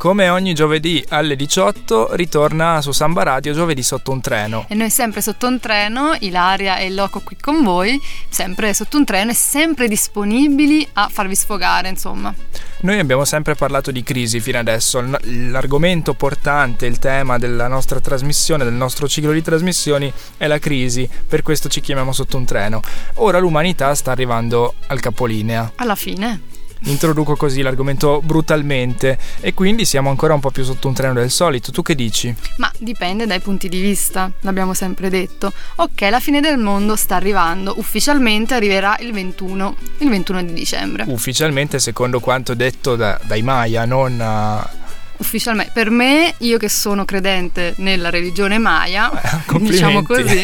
Come ogni giovedì alle 18 ritorna su Samba Radio giovedì sotto un treno. E noi sempre sotto un treno, Ilaria e Loco qui con voi, sempre sotto un treno e sempre disponibili a farvi sfogare, insomma. Noi abbiamo sempre parlato di crisi fino adesso, l'argomento portante, il tema della nostra trasmissione, del nostro ciclo di trasmissioni è la crisi, per questo ci chiamiamo sotto un treno. Ora l'umanità sta arrivando al capolinea. Alla fine introduco così l'argomento brutalmente e quindi siamo ancora un po' più sotto un treno del solito. Tu che dici? Ma dipende dai punti di vista, l'abbiamo sempre detto. Ok, la fine del mondo sta arrivando, ufficialmente arriverà il 21, il 21 di dicembre. Ufficialmente secondo quanto detto da, dai Maya, non... Uh ufficialmente per me io che sono credente nella religione maya diciamo così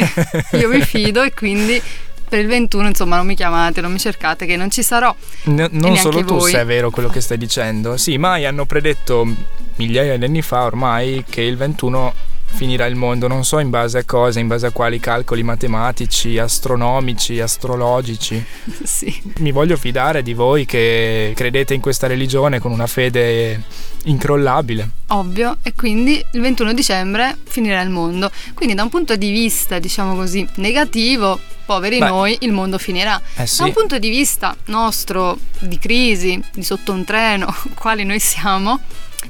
io mi fido e quindi per il 21 insomma non mi chiamate, non mi cercate che non ci sarò. N- non solo tu voi. se è vero quello che stai dicendo. Sì, mai hanno predetto migliaia di anni fa ormai che il 21 finirà il mondo, non so in base a cosa, in base a quali calcoli matematici, astronomici, astrologici. sì. Mi voglio fidare di voi che credete in questa religione con una fede incrollabile. Ovvio, e quindi il 21 dicembre finirà il mondo. Quindi da un punto di vista, diciamo così, negativo, poveri Beh, noi, il mondo finirà. Eh sì. Da un punto di vista nostro, di crisi, di sotto un treno, quali noi siamo,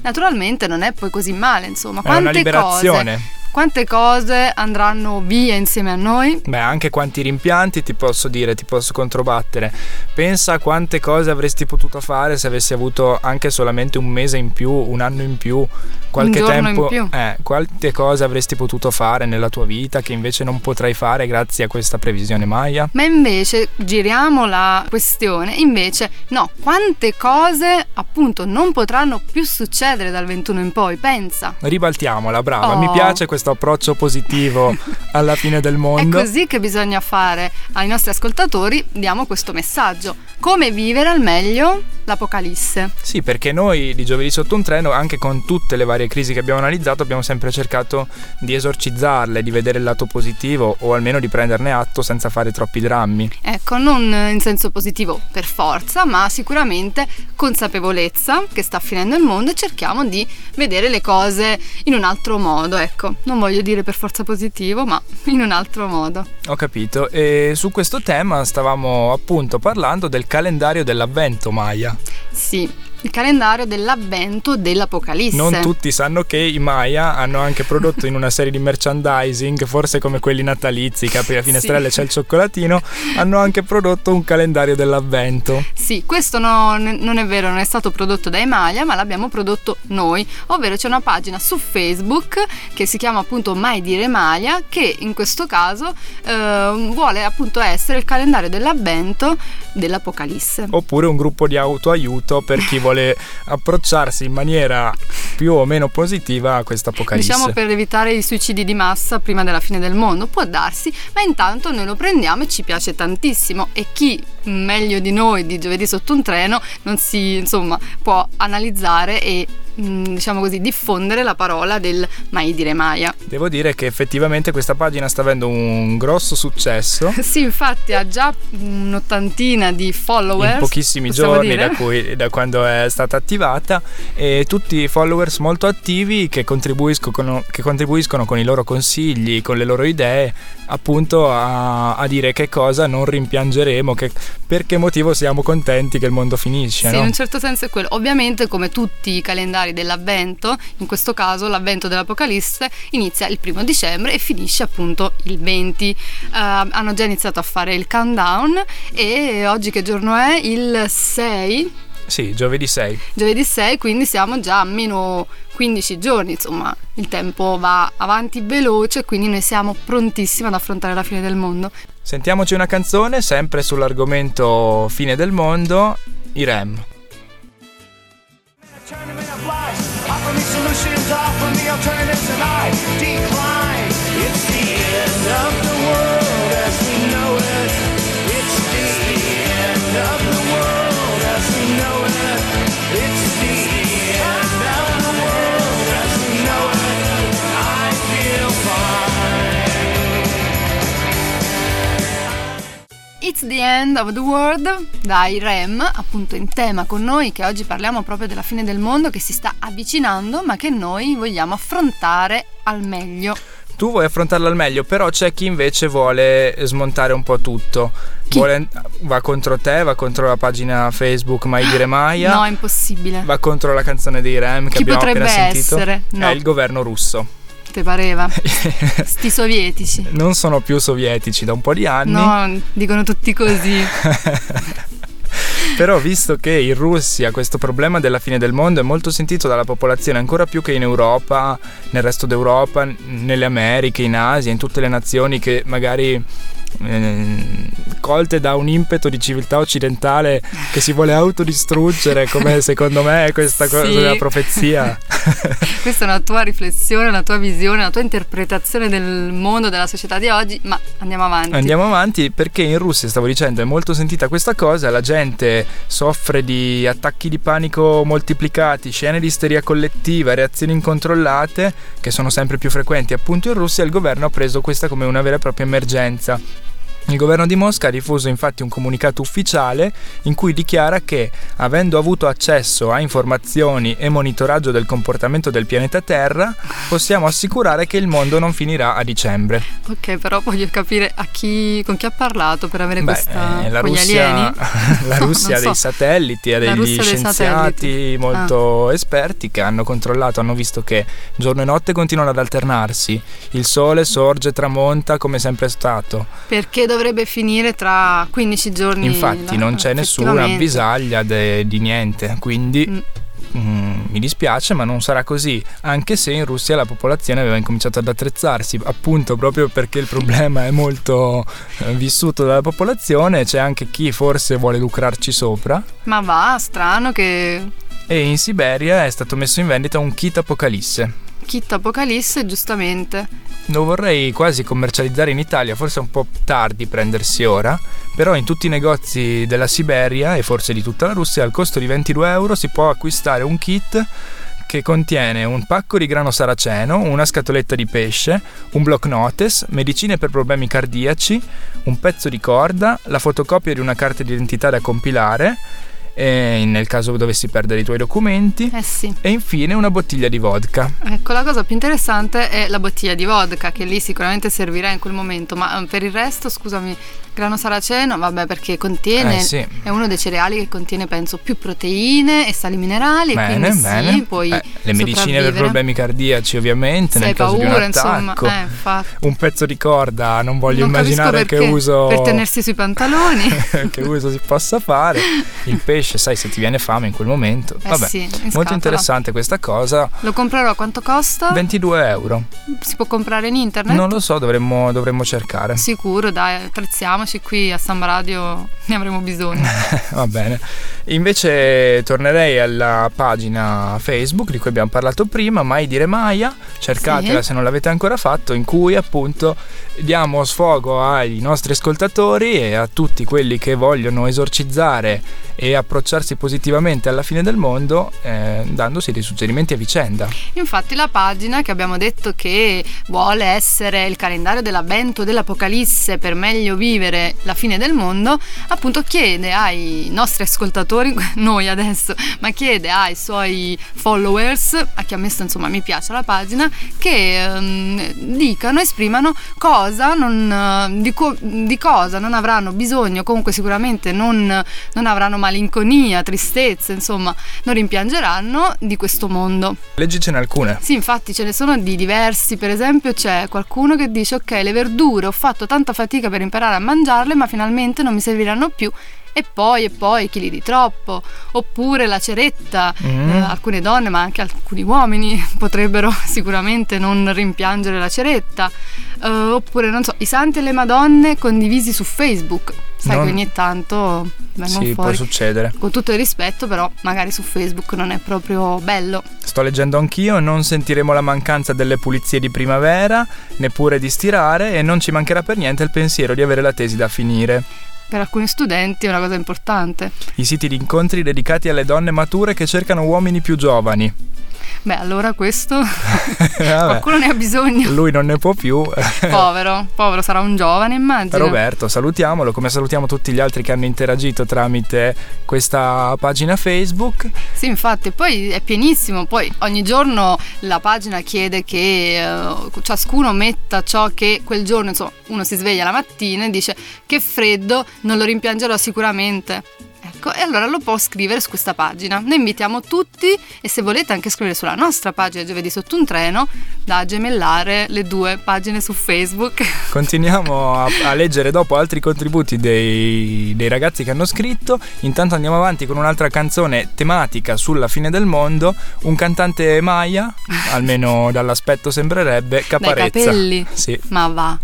naturalmente non è poi così male, insomma. Quante è una liberazione. Cose quante cose andranno via insieme a noi? Beh, anche quanti rimpianti ti posso dire, ti posso controbattere. Pensa a quante cose avresti potuto fare se avessi avuto anche solamente un mese in più, un anno in più, qualche tempo. Eh, quante cose avresti potuto fare nella tua vita che invece non potrai fare grazie a questa previsione Maya? Ma invece giriamo la questione, invece no, quante cose appunto non potranno più succedere dal 21 in poi, pensa. Ribaltiamola, brava, oh. mi piace questo approccio positivo alla fine del mondo. È così che bisogna fare ai nostri ascoltatori, diamo questo messaggio. Come vivere al meglio l'Apocalisse. Sì, perché noi di Giovedì sotto un treno, anche con tutte le varie crisi che abbiamo analizzato, abbiamo sempre cercato di esorcizzarle, di vedere il lato positivo o almeno di prenderne atto senza fare troppi drammi. Ecco, non in senso positivo per forza, ma sicuramente consapevolezza che sta finendo il mondo e cerchiamo di vedere le cose in un altro modo, ecco. Non voglio dire per forza positivo, ma in un altro modo. Ho capito. E su questo tema stavamo appunto parlando del calendario dell'avvento Maya. Sì, il calendario dell'avvento dell'Apocalisse. Non tutti sanno che i Maya hanno anche prodotto in una serie di merchandising, forse come quelli natalizi, che apri la finestrella e sì. c'è il cioccolatino, hanno anche prodotto un calendario dell'avvento. Sì, questo no, non è vero, non è stato prodotto dai Maya, ma l'abbiamo prodotto noi, ovvero c'è una pagina su Facebook che si chiama appunto Mai dire Maya, che in questo caso eh, vuole appunto essere il calendario dell'avvento dell'Apocalisse. Oppure un gruppo di autoaiuto per chi vuole vuole approcciarsi in maniera più o meno positiva a questa apocalisse. Diciamo per evitare i suicidi di massa prima della fine del mondo, può darsi, ma intanto noi lo prendiamo e ci piace tantissimo e chi meglio di noi di giovedì sotto un treno non si insomma può analizzare e diciamo così, diffondere la parola del mai dire Maya. Devo dire che effettivamente questa pagina sta avendo un grosso successo. sì, infatti ha già un'ottantina di follower. In pochissimi giorni da, cui, da, quando è stata attivata e tutti followers molto attivi che contribuiscono, che contribuiscono con i loro consigli, con le loro idee, appunto a, a dire che cosa non rimpiangeremo, che, per che motivo siamo contenti che il mondo finisce. Sì, no? in un certo senso è quello. Ovviamente come tutti i calendari calendari dell'avvento, in questo caso l'avvento dell'Apocalisse inizia il primo dicembre e finisce appunto il 20. Uh, hanno già iniziato a fare il countdown e oggi che giorno è? Il 6. Sì, giovedì 6. Giovedì 6, quindi siamo già a meno 15 giorni, insomma, il tempo va avanti veloce, quindi noi siamo prontissimi ad affrontare la fine del mondo. Sentiamoci una canzone sempre sull'argomento fine del mondo, i REM. Offer me solutions, offer me alternatives, and I decline. It's the End of the World dai Rem, appunto in tema con noi che oggi parliamo proprio della fine del mondo che si sta avvicinando ma che noi vogliamo affrontare al meglio. Tu vuoi affrontarla al meglio, però c'è chi invece vuole smontare un po' tutto. Vuole, va contro te, va contro la pagina Facebook Mai Dire Maia. No, è impossibile. Va contro la canzone dei Rem che chi abbiamo appena sentito. Essere? No. È il governo russo te pareva? Sti sovietici. Non sono più sovietici da un po' di anni. No, dicono tutti così. Però visto che in Russia questo problema della fine del mondo è molto sentito dalla popolazione ancora più che in Europa, nel resto d'Europa, nelle Americhe, in Asia, in tutte le nazioni che magari eh, colte da un impeto di civiltà occidentale che si vuole autodistruggere, come secondo me è questa sì. cosa della profezia. questa è una tua riflessione, una tua visione, una tua interpretazione del mondo, della società di oggi, ma andiamo avanti. Andiamo avanti perché in Russia, stavo dicendo, è molto sentita questa cosa, la gente soffre di attacchi di panico moltiplicati, scene di isteria collettiva, reazioni incontrollate che sono sempre più frequenti appunto in Russia il governo ha preso questa come una vera e propria emergenza il governo di Mosca ha diffuso infatti un comunicato ufficiale in cui dichiara che, avendo avuto accesso a informazioni e monitoraggio del comportamento del pianeta Terra, possiamo assicurare che il mondo non finirà a dicembre. Ok, però voglio capire chi, con chi ha parlato per avere Beh, questa... Eh, la Russia, la Russia ha so. dei satelliti, ha degli scienziati molto ah. esperti che hanno controllato, hanno visto che giorno e notte continuano ad alternarsi. Il sole sorge e tramonta come sempre è stato. Perché dovrebbe finire tra 15 giorni. Infatti non c'è nessuna avvisaglia di niente, quindi... Mm. Mm, mi dispiace, ma non sarà così. Anche se in Russia la popolazione aveva incominciato ad attrezzarsi, appunto proprio perché il problema è molto eh, vissuto dalla popolazione. C'è anche chi forse vuole lucrarci sopra. Ma va, strano che. E in Siberia è stato messo in vendita un kit Apocalisse kit Apocalisse, giustamente. Lo vorrei quasi commercializzare in Italia, forse è un po' tardi prendersi ora, però in tutti i negozi della Siberia e forse di tutta la Russia al costo di 22 euro si può acquistare un kit che contiene un pacco di grano saraceno, una scatoletta di pesce, un block notice, medicine per problemi cardiaci, un pezzo di corda, la fotocopia di una carta d'identità da compilare eh, nel caso dovessi perdere i tuoi documenti. Eh sì. E infine una bottiglia di vodka. Ecco, la cosa più interessante è la bottiglia di vodka, che lì sicuramente servirà in quel momento, ma per il resto, scusami, grano saraceno, vabbè, perché contiene, eh sì. è uno dei cereali che contiene, penso, più proteine e sali minerali. Bene, bene. Sì, puoi eh, le medicine per problemi cardiaci, ovviamente, Se nel caso paura, di un attacco. Insomma, eh, un pezzo di corda, non voglio non immaginare che uso. Per tenersi sui pantaloni. che uso si possa fare. Il pesce, sai, se ti viene fame in quel momento. Eh vabbè, sì, in molto scatola. interessante questa cosa. Lo comprerò, quanto costa? 22 euro. Si può comprare in internet? Non lo so, dovremmo, dovremmo cercare. Sicuro, dai, attrezziamoci qui a San Radio ne avremo bisogno. Va bene. Invece tornerei alla pagina Facebook di cui abbiamo parlato prima, Mai dire Maia, cercatela sì. se non l'avete ancora fatto, in cui appunto diamo sfogo ai nostri ascoltatori e a tutti quelli che vogliono esorcizzare e approcciarsi positivamente alla fine del mondo eh, dandosi dei suggerimenti a vicenda. Infatti la pagina che abbiamo detto che vuole essere il calendario dell'avvento dell'Apocalisse per meglio vivere la fine del mondo, appunto chiede ai nostri ascoltatori, noi adesso, ma chiede ai suoi followers, a chi ha messo insomma mi piace la pagina, che ehm, dicano, esprimano cosa non, di, co- di, cosa non avranno bisogno, comunque sicuramente non, non avranno malinconia, tristezza, insomma, non rimpiangeranno di questo mondo. Leggicene alcune. Sì, infatti ce ne sono di diversi, per esempio c'è qualcuno che dice ok, le verdure ho fatto tanta fatica per imparare a mangiarle, ma finalmente non mi serviranno più e poi e poi chili di troppo oppure la ceretta mm. eh, alcune donne ma anche alcuni uomini potrebbero sicuramente non rimpiangere la ceretta eh, oppure non so i santi e le madonne condivisi su Facebook sai Non- che ogni tanto vengono Sì, può fuori. succedere. Con tutto il rispetto, però, magari su Facebook non è proprio bello. Sto leggendo anch'io, non sentiremo la mancanza delle pulizie di primavera, neppure di stirare e non ci mancherà per niente il pensiero di avere la tesi da finire. Per alcuni studenti è una cosa importante. I siti di incontri dedicati alle donne mature che cercano uomini più giovani. Beh, allora questo qualcuno ne ha bisogno. lui non ne può più. Povero, povero, sarà un giovane, immagino. Roberto, salutiamolo come salutiamo tutti gli altri che hanno interagito tramite questa pagina Facebook. Sì, infatti, poi è pienissimo. Poi ogni giorno la pagina chiede che eh, ciascuno metta ciò che quel giorno, insomma, uno si sveglia la mattina e dice che freddo, non lo rimpiangerò sicuramente. Ecco, e allora lo può scrivere su questa pagina. Noi invitiamo tutti e se volete anche scrivere sulla nostra pagina Giovedì sotto un treno da gemellare le due pagine su Facebook. Continuiamo a, a leggere dopo altri contributi dei, dei ragazzi che hanno scritto. Intanto andiamo avanti con un'altra canzone tematica sulla fine del mondo. Un cantante Maya, almeno dall'aspetto sembrerebbe, Caparezza. capelli. Sì. Ma va.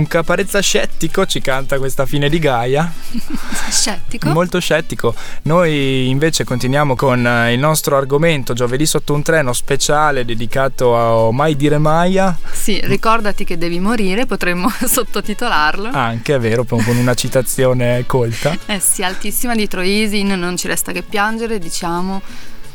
Un Caparezza scettico ci canta questa fine di Gaia. Scettico? Molto scettico. Noi invece continuiamo con eh, il nostro argomento giovedì sotto un treno speciale dedicato a Mai dire Maya. Sì, ricordati che devi morire, potremmo sottotitolarlo. Anche è vero, con una citazione colta. Eh sì, altissima di Troisin, non ci resta che piangere, diciamo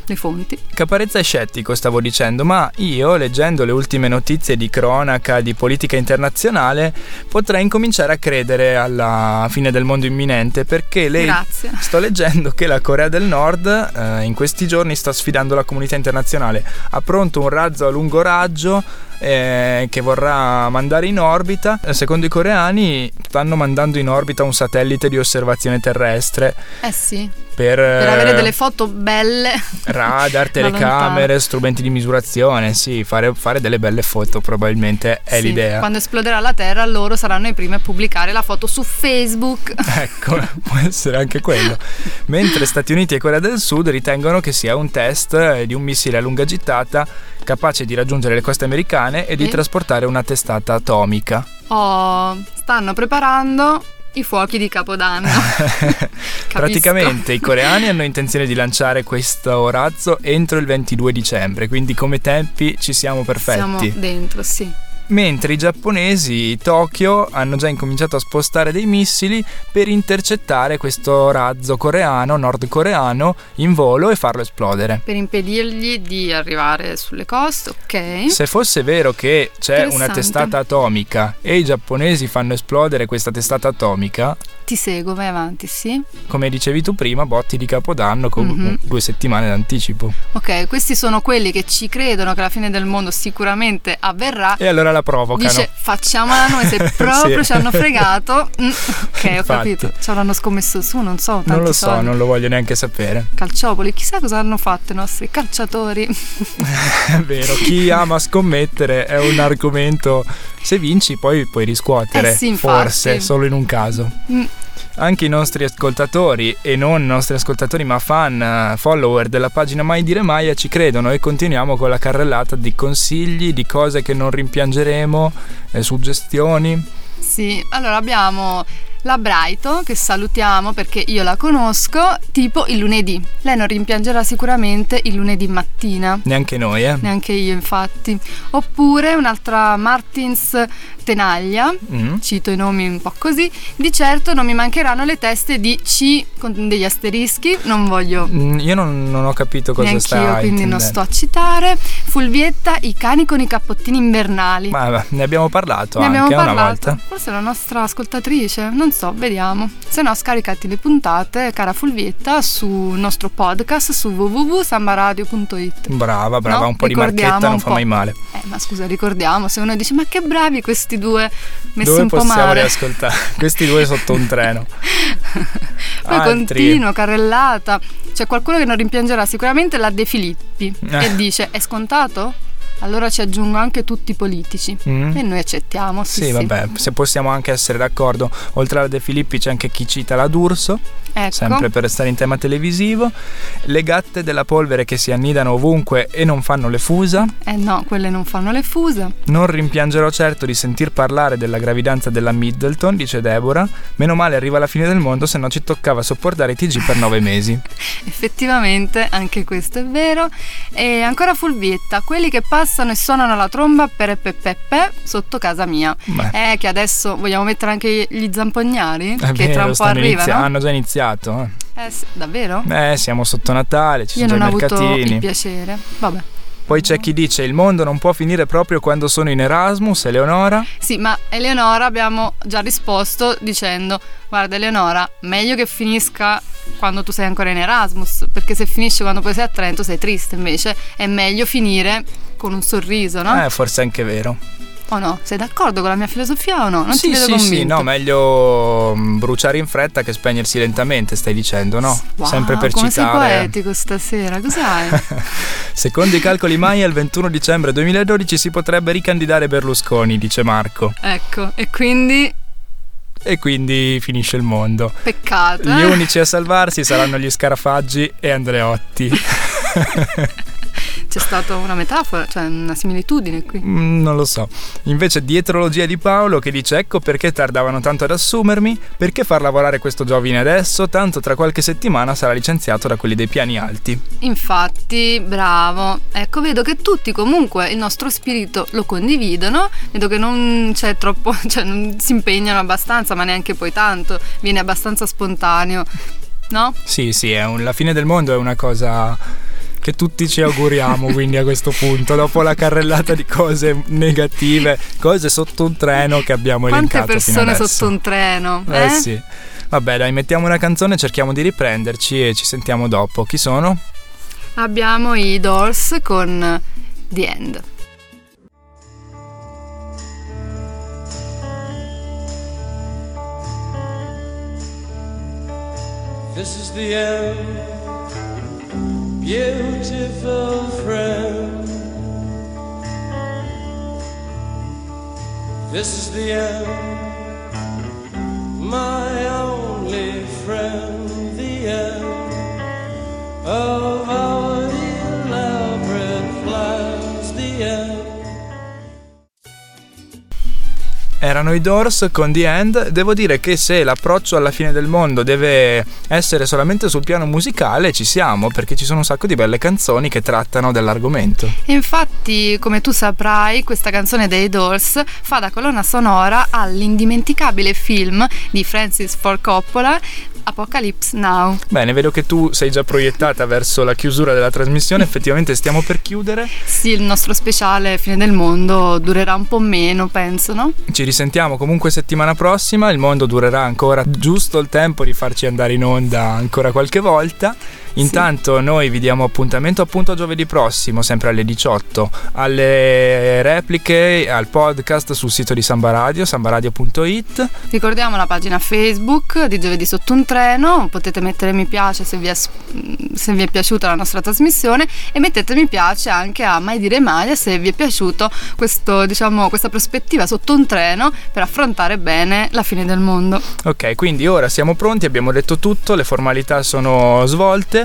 le fonti. Caparezza è scettico, stavo dicendo, ma io, leggendo le ultime notizie di cronaca, di politica internazionale, potrei incominciare a credere alla fine del mondo imminente perché lei... Grazie. Sto leggendo che la Corea del Nord eh, in questi giorni sta sfidando la comunità internazionale. Ha pronto un razzo a lungo raggio eh, che vorrà mandare in orbita. Eh, Secondo i coreani stanno mandando in orbita un satellite di osservazione terrestre Eh sì, per, per avere eh, delle foto belle. radar, da telecamere, strumenti di misurazione. Sì, fare, fare delle belle foto probabilmente è Sì, l'idea. Quando esploderà la Terra, loro saranno i primi a pubblicare la foto su Facebook. Ecco, può essere anche quello. Mentre Stati Uniti e Corea del Sud ritengono che sia un test eh, di un missile a lunga gittata capace di raggiungere le coste americane e di E? trasportare una testata atomica. Oh, stanno preparando i fuochi di Capodanno. Praticamente i coreani hanno intenzione di lanciare questo razzo entro il 22 dicembre, quindi come tempi ci siamo perfetti. Siamo dentro, sì. Mentre i giapponesi, Tokyo, hanno già incominciato a spostare dei missili per intercettare questo razzo coreano, nordcoreano, in volo e farlo esplodere. Per impedirgli di arrivare sulle coste, ok. Se fosse vero che c'è una testata atomica e i giapponesi fanno esplodere questa testata atomica, Ti seguo, vai avanti, sì. come dicevi tu prima, botti di capodanno con Mhm. due settimane d'anticipo. Ok, questi sono quelli che ci credono che la fine del mondo sicuramente avverrà. E allora la provocano. Dice facciamola noi se proprio Sì. ci hanno fregato. Mm, ok, ho Infatti. capito. Ci avranno scommesso su, non so. Non lo so, soldi. non lo voglio neanche sapere. Calciopoli, chissà cosa hanno fatto i nostri calciatori. È vero, chi ama scommettere è un argomento. Se vinci, poi puoi riscuotere. Eh sì, forse, solo in un caso. Mm, Anche i nostri ascoltatori, e non nostri ascoltatori, ma fan, eh, follower della pagina Mai Dire Maia, ci credono e continuiamo con la carrellata di consigli, di cose che non rimpiangeremo, eh, suggestioni. sì, allora abbiamo la Braito che salutiamo perché io la conosco, tipo il lunedì. Lei non rimpiangerà sicuramente il lunedì mattina. Neanche noi, eh. Neanche io, infatti. Oppure un'altra Martins Tenaglia, Mm. cito i nomi un po' così. Di certo non mi mancheranno le teste di C con degli asterischi, non voglio Mm, Io non, non ho capito cosa neanche stai io, quindi non sto a citare. Fulvietta, i cani con i cappottini invernali. Ma ne abbiamo parlato Ne anche abbiamo una parlato. volta. Forse la nostra ascoltatrice, non so, vediamo. Se no, scaricati le puntate, cara Fulvietta, sul nostro podcast su www.sambaradio.it. Brava, brava, No? un po' di Ricordiamo marchetta non fa po'. mai male. Eh, ma scusa, ricordiamo, se uno dice ma che bravi questi due messi Dove un po' possiamo male. riascoltare? Questi due sotto un treno. Poi Altri. continuo, carrellata. C'è qualcuno che non rimpiangerà sicuramente la De Filippi Eh. e dice è scontato? Allora ci aggiungo anche tutti i politici. Mm. E noi accettiamo, sì, Sì, vabbè, se possiamo anche essere d'accordo, oltre alla De Filippi c'è anche chi cita la D'Urso, Ecco. sempre per restare in tema televisivo, le gatte della polvere che si annidano ovunque e non fanno le fusa, Eh no, quelle non fanno le fusa. non rimpiangerò certo di sentir parlare della gravidanza della Middleton, dice Deborah, meno male arriva la fine del mondo se no ci toccava sopportare i TG per nove mesi. Effettivamente, anche questo è vero. E ancora Fulvietta, quelli che passano e suonano la tromba per pepepe sotto casa mia. Beh. Eh, che adesso vogliamo mettere anche gli zampognari? È che vero, tra un po' stanno inizia- arrivano. hanno già iniziato. Eh, sì, davvero? Eh. Eh, siamo sotto Natale, ci Io sono già i avuto mercatini. il piacere. Vabbè. Poi c'è chi dice il mondo non può finire proprio quando sono in Erasmus, Eleonora. Sì, ma Eleonora abbiamo già risposto dicendo: Guarda, Eleonora, meglio che finisca quando tu sei ancora in Erasmus, perché se finisce quando poi sei a Trento sei triste. Invece è meglio finire con un sorriso, no? Eh, forse è anche vero. O no? Sei d'accordo con la mia filosofia o no? Non sì, ti vedo sì, convinto. sì, no, meglio mm, bruciare in fretta che spegnersi lentamente, stai dicendo, no? Wow, Sempre per come citare. sei poetico stasera, cos'hai? Secondo i calcoli Maya, il 21 dicembre 2012 si potrebbe ricandidare Berlusconi, dice Marco. ecco, e quindi E quindi finisce il mondo. peccato. Gli eh? unici a salvarsi saranno gli Scarafaggi e Andreotti. C'è stata una metafora, cioè una similitudine qui. Mm, non lo so. Invece dietrologia di Paolo che dice ecco perché tardavano tanto ad assumermi, perché far lavorare questo giovine adesso, tanto tra qualche settimana sarà licenziato da quelli dei piani alti. Infatti, bravo. Ecco, vedo che tutti comunque il nostro spirito lo condividono. Vedo che non c'è troppo, cioè non si impegnano abbastanza, ma neanche poi tanto. Viene abbastanza spontaneo. No? Sì, sì, è un- la fine del mondo è una cosa che tutti ci auguriamo quindi a questo punto, dopo la carrellata di cose negative, cose sotto un treno che abbiamo Quante elencato fino persone adesso. sotto un treno? Eh Eh, sì. Vabbè, dai, mettiamo una canzone, cerchiamo di riprenderci e ci sentiamo dopo. Chi sono? Abbiamo i Doors con The End. This is the end, beautiful friend. This is the end, my Erano i Doors con The End. Devo dire che se l'approccio alla fine del mondo deve essere solamente sul piano musicale, ci siamo, perché ci sono un sacco di belle canzoni che trattano dell'argomento. Infatti, come tu saprai, questa canzone dei Doors fa da colonna sonora all'indimenticabile film di Francis Ford Coppola, Apocalypse Now. Bene, vedo che tu sei già proiettata verso la chiusura della trasmissione, effettivamente stiamo per chiudere. Sì, il nostro speciale Fine del Mondo durerà un po' meno, penso, no? Ci risentiamo comunque settimana prossima, il mondo durerà ancora giusto il tempo di farci andare in onda ancora qualche volta. Intanto noi vi diamo appuntamento appunto giovedì prossimo, sempre alle 18, alle repliche, al podcast sul sito di Samba Radio, sambaradio.it. Ricordiamo la pagina Facebook di Giovedì sotto un treno, potete mettere mi piace se vi, è, se vi è piaciuta la nostra trasmissione e mettete mi piace anche a Mai dire mai se vi è piaciuto questo, diciamo, questa prospettiva sotto un treno per affrontare bene la fine del mondo. Ok, quindi ora siamo pronti, abbiamo detto tutto, le formalità sono svolte,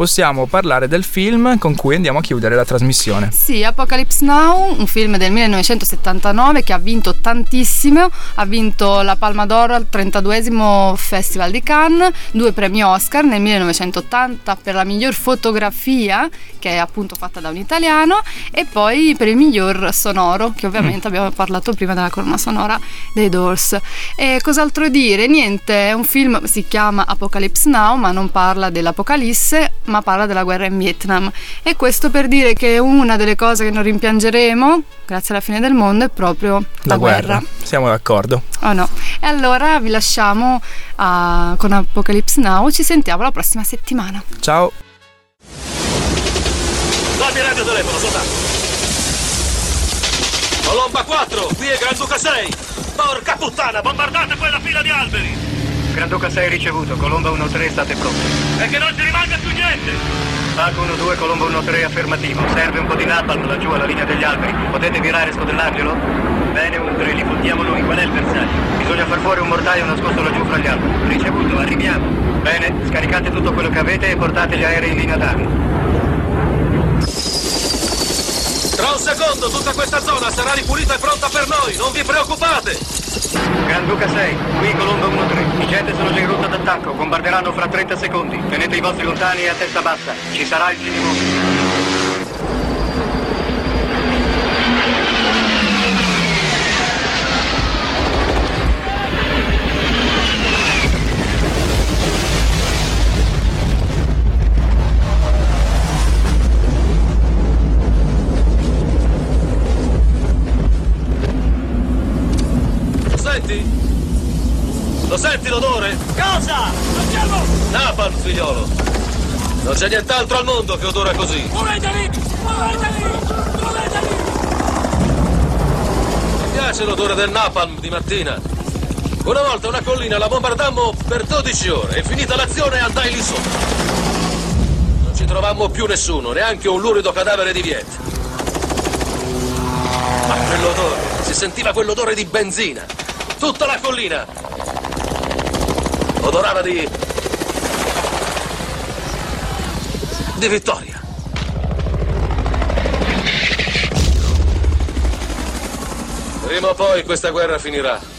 possiamo parlare del film con cui andiamo a chiudere la trasmissione. Sì, Apocalypse Now, un film del 1979 che ha vinto tantissimo, ha vinto la Palma d'Oro al 32esimo Festival di Cannes, due premi Oscar nel 1980 per la miglior fotografia che è appunto fatta da un italiano, e poi per il miglior sonoro, che ovviamente abbiamo parlato prima della colonna sonora dei Doors. E cos'altro dire? Niente, è un film, si chiama Apocalypse Now, ma non parla dell'apocalisse, ma parla della guerra in Vietnam. E questo per dire che una delle cose che non rimpiangeremo, grazie alla fine del mondo, è proprio la, guerra. Siamo d'accordo. Oh no. E allora vi lasciamo ah, con Apocalypse Now, ci sentiamo la prossima settimana. Ciao. Dammi il radiotelefono, soldato. Colomba 4, qui è Granduca 6. Porca puttana, bombardate quella fila di alberi. Granduca 6 ricevuto, Colombo 1-3 state pronti. E che non ci rimanga più niente. Paco 1-2, Colombo 1-3 affermativo. Serve un po' di napalm laggiù alla linea degli alberi. Potete virare e scodellarglielo? Bene 1-3, li puntiamo noi. Qual è il bersaglio? Bisogna far fuori un mortaio nascosto laggiù fra gli alberi. Ricevuto, arriviamo. Bene, scaricate tutto quello che avete e portate gli aerei in linea d'arma. Tra un secondo tutta questa zona sarà ripulita e pronta per noi, non vi preoccupate. Granduca 6, qui Colombo 1-3. I jet sono già in rotta d'attacco, bombarderanno fra 30 secondi. Tenete i vostri lontani e a testa bassa. Ci sarà il finimondo. Senti l'odore? Cosa? Andiamo! Napalm, figliolo. Non c'è nient'altro al mondo che odora così. Muoveteli! Muoveteli! Muoveteli! Mi piace l'odore del napalm di mattina. Una volta una collina la bombardammo per 12 ore e finita l'azione andai lì sopra. Non ci trovammo più nessuno, neanche un lurido cadavere di Viet. Ma quell'odore, si sentiva quell'odore di benzina. Tutta la collina. Odorava di... di vittoria. Prima o poi questa guerra finirà.